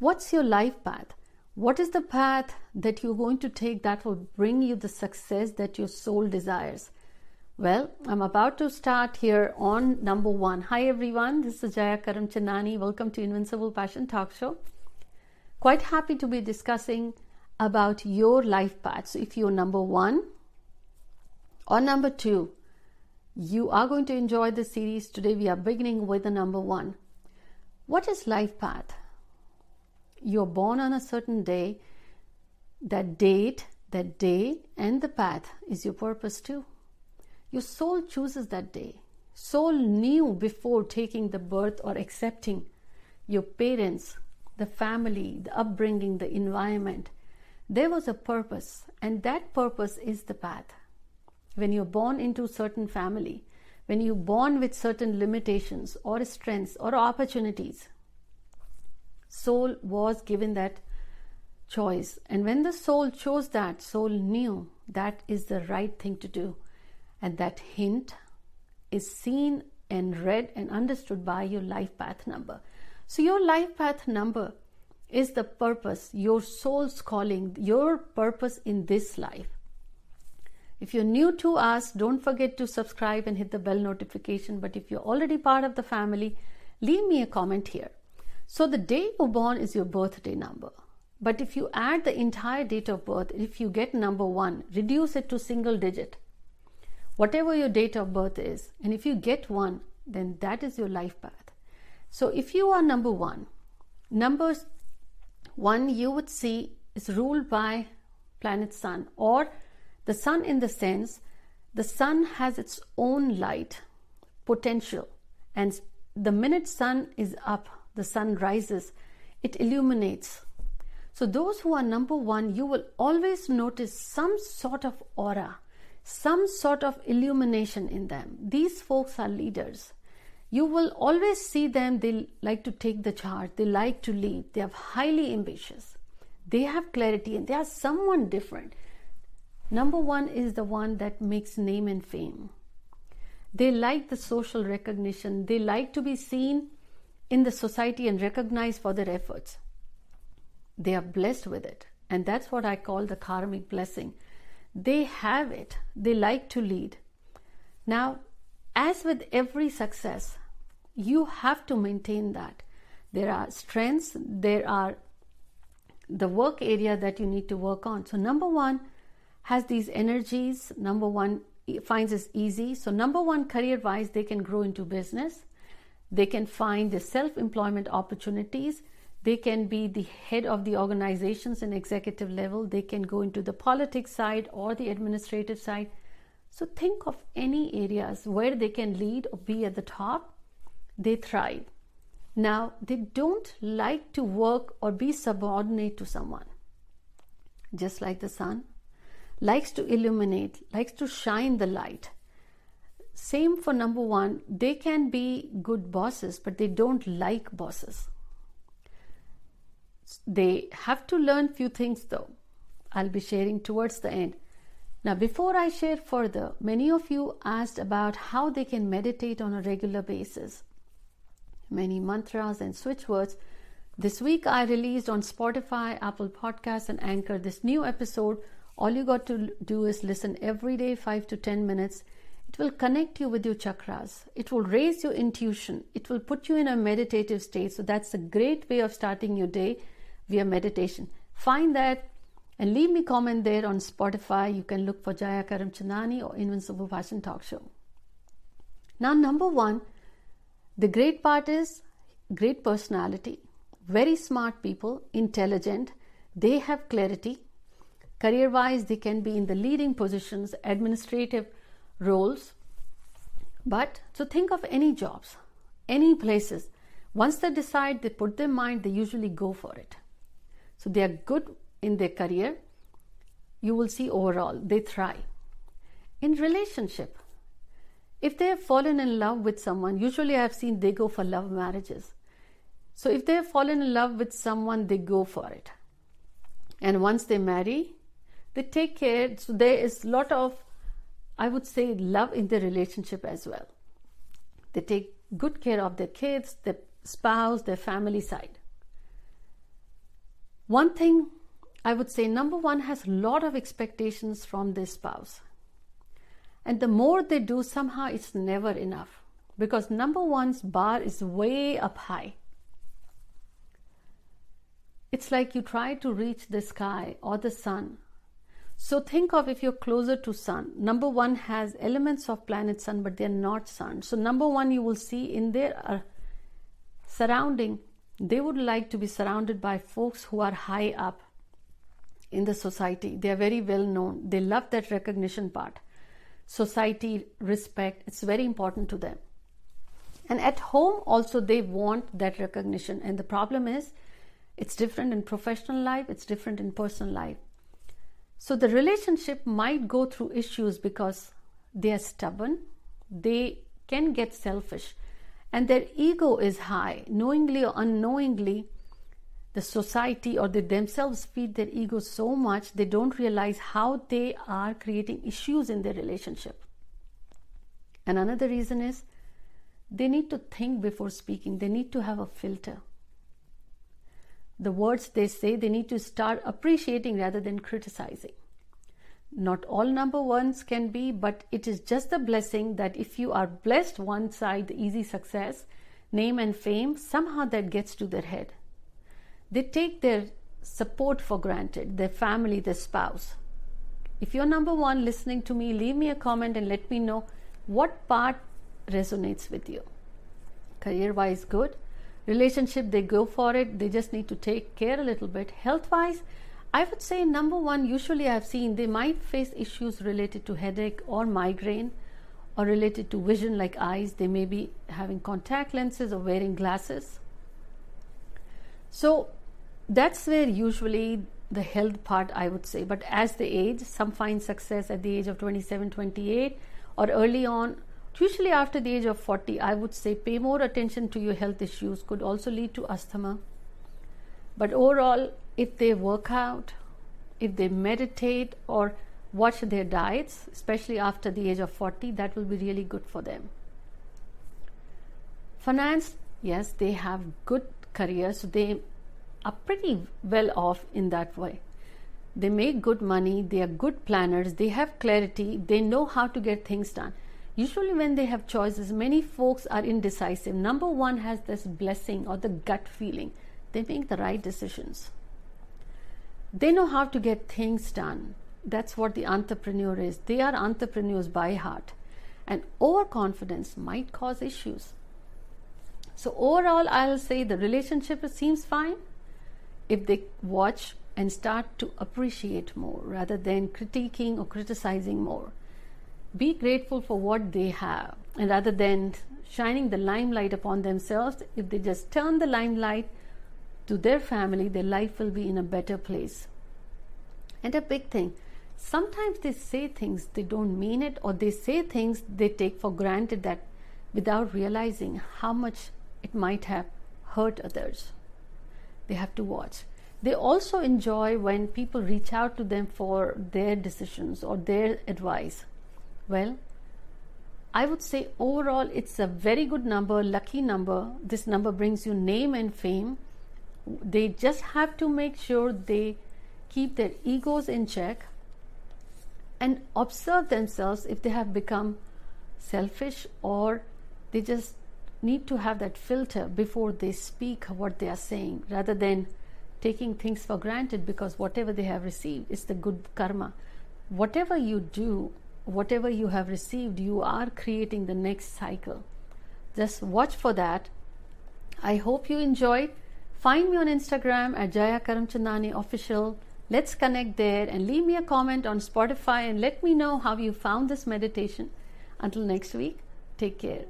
What's your life path? What is the path that you're going to take that will bring you the success that your soul desires? Well, I'm about to start here on number one. Hi everyone, this is Jaya Karam. Welcome to Invincible Passion Talk Show. Quite happy to be discussing about your life path. So if you're number one or number two, you are going to enjoy the series. Today we are beginning with the number one. What is life path? You're born on a certain day. That date, that day, and the path is your purpose too. Your soul chooses that day. Soul knew before taking the birth or accepting your parents, the family, the upbringing, the environment. There was a purpose, and that purpose is the path. When you're born into certain family, when you're born with certain limitations or strengths or opportunities, soul was given that choice. And when the soul chose that, soul knew that is the right thing to do. And that hint is seen and read and understood by your life path number. So, your life path number is the purpose, your soul's calling, your purpose in this life. If you're new to us, don't forget to subscribe and hit the bell notification. But if you're already part of the family, leave me a comment here. So, the day you're born is your birthday number. But if you add the entire date of birth, if you get number one, reduce it to single digit whatever your date of birth is, and if you get one, then that is your life path. So if you are number one, numbers one you would see is ruled by planet sun or the sun in the sense the sun has its own light potential and the minute sun is up the sun rises it illuminates so those who are number 1 you will always notice some sort of aura some sort of illumination in them. These folks are leaders. You will always see them, they like to take the charge, they like to lead, they are highly ambitious, they have clarity, and they are someone different. Number one is the one that makes name and fame. They like the social recognition, they like to be seen in the society and recognized for their efforts. They are blessed with it, and that's what I call the karmic blessing they have it, they like to lead. Now, as with every success, you have to maintain that. There are strengths, there are the work area that you need to work on. So, number one has these energies, number one finds it easy. So, number one, career wise, they can grow into business, they can find the self employment opportunities they can be the head of the organizations and executive level. They can go into the politics side or the administrative side. So think of any areas where they can lead or be at the top. They thrive. Now, they don't like to work or be subordinate to someone. Just like the sun, likes to illuminate, likes to shine the light. Same for number one, they can be good bosses, but they don't like bosses. They have to learn few things though. I'll be sharing towards the end. Now, before I share further, many of you asked about how they can meditate on a regular basis. Many mantras and switch words. This week I released on Spotify, Apple Podcasts, and Anchor this new episode. All you got to do is listen every day, 5 to 10 minutes. It will connect you with your chakras. It will raise your intuition. It will put you in a meditative state. So, that's a great way of starting your day via meditation. Find that and leave me comment there on Spotify. You can look for Jaya Karamchandani or Invincible Passion Talk Show. Now, number one, the great part is great personality, very smart people, intelligent, they have clarity. Career wise, they can be in the leading positions, administrative roles. But so think of any jobs, any places. Once they decide, they put their mind, they usually go for it. So they are good in their career. You will see overall they thrive. In relationship, if they have fallen in love with someone, usually I have seen they go for love marriages. So if they have fallen in love with someone, they go for it. And once they marry, they take care. So there is lot of, I would say, love in the relationship as well. They take good care of their kids, their spouse, their family side. One thing I would say number one has a lot of expectations from their spouse. And the more they do, somehow it's never enough because number one's bar is way up high. It's like you try to reach the sky or the sun. So think of if you're closer to sun. Number one has elements of planet sun, but they're not sun. So number one, you will see in their uh, surrounding, they would like to be surrounded by folks who are high up in the society. They are very well known. They love that recognition part. Society, respect, it's very important to them. And at home, also, they want that recognition. And the problem is, it's different in professional life, it's different in personal life. So the relationship might go through issues because they are stubborn, they can get selfish, and their ego is high. Knowingly or unknowingly, the society or they themselves feed their ego so much they don't realize how they are creating issues in their relationship. And another reason is they need to think before speaking, they need to have a filter. The words they say, they need to start appreciating rather than criticizing. Not all number ones can be, but it is just a blessing that if you are blessed one side, the easy success, name and fame, somehow that gets to their head. They take their support for granted, their family, their spouse. If you're number one listening to me, leave me a comment and let me know what part resonates with you. Career wise, good. Relationship, they go for it. They just need to take care a little bit. Health wise, I would say number one, usually I've seen they might face issues related to headache or migraine or related to vision like eyes. They may be having contact lenses or wearing glasses. So that's where usually the health part I would say. But as they age, some find success at the age of 27, 28 or early on Usually, after the age of 40, I would say pay more attention to your health issues, could also lead to asthma. But overall, if they work out, if they meditate or watch their diets, especially after the age of 40, that will be really good for them. Finance, yes, they have good careers, so they are pretty well off in that way. They make good money, they are good planners, they have clarity, they know how to get things done. Usually, when they have choices, many folks are indecisive. Number one has this blessing or the gut feeling. They make the right decisions. They know how to get things done. That's what the entrepreneur is. They are entrepreneurs by heart. And overconfidence might cause issues. So, overall, I'll say the relationship seems fine if they watch and start to appreciate more rather than critiquing or criticizing more be grateful for what they have and rather than shining the limelight upon themselves if they just turn the limelight to their family their life will be in a better place. And a big thing sometimes they say things they don't mean it or they say things they take for granted that without realizing how much it might have hurt others. They have to watch. They also enjoy when people reach out to them for their decisions or their advice well, I would say overall it's a very good number, lucky number. This number brings you name and fame. They just have to make sure they keep their egos in check and observe themselves if they have become selfish or they just need to have that filter before they speak what they are saying rather than taking things for granted because whatever they have received is the good karma. Whatever you do whatever you have received, you are creating the next cycle. Just watch for that. I hope you enjoyed. Find me on Instagram at Jaya Karamchandani official. Let's connect there and leave me a comment on Spotify and let me know how you found this meditation. Until next week, take care.